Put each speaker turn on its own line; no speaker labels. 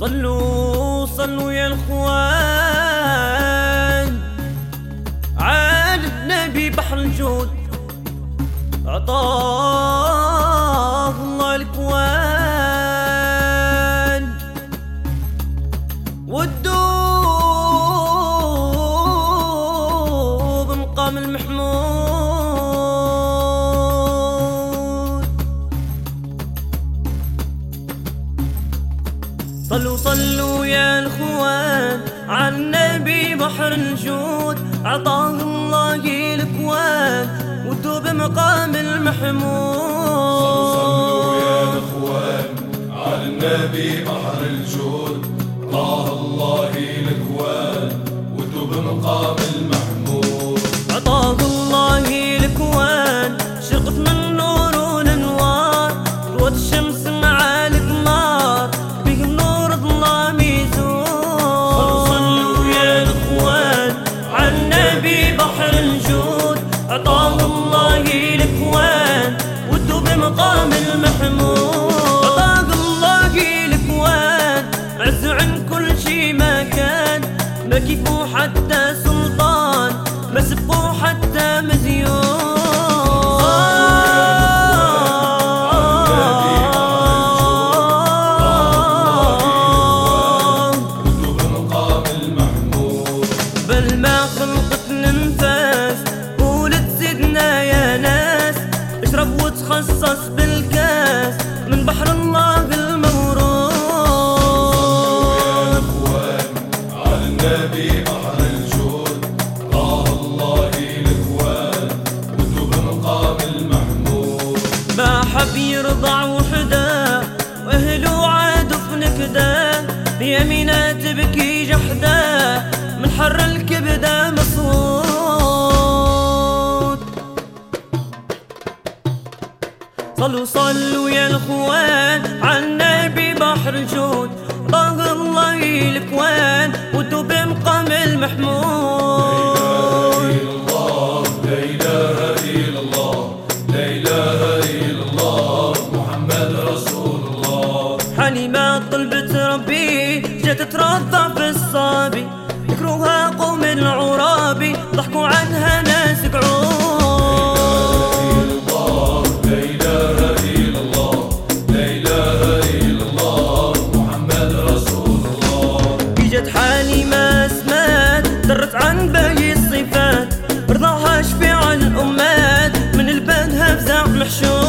صلوا صلوا يا الاخوان عاد النبي بحر الجود عطاه صلوا صلوا يا الاخوان على النبي بحر الجود عطاه الله الكوان ودوب مقام المحمود.
صلوا يا الاخوان على النبي بحر الجود.
من بحر الله يا المورود.
الاخوان على النبي بحر الجود طه الله الاكوان وتوب مقام المحمود
ما حب يرضع وحده واهله عادوا في نكده بيمينه تبكي جحده من حر الكبده مصوت صلوا صلوا يا الاخوان على النبي بحر الجود طه الله الكوان ودوب مقام المحمود.
الله لا اله الا الله لا اله الا الله محمد رسول الله
حليمة طلبت ربي جات ترضع في الصابي ذكروها قوم العرابي ضحكوا عنها ناس قعود.
حالي ما سمعت درت عن باقي الصفات.
رضاها شفيع الأمات من البنها فزع محشور.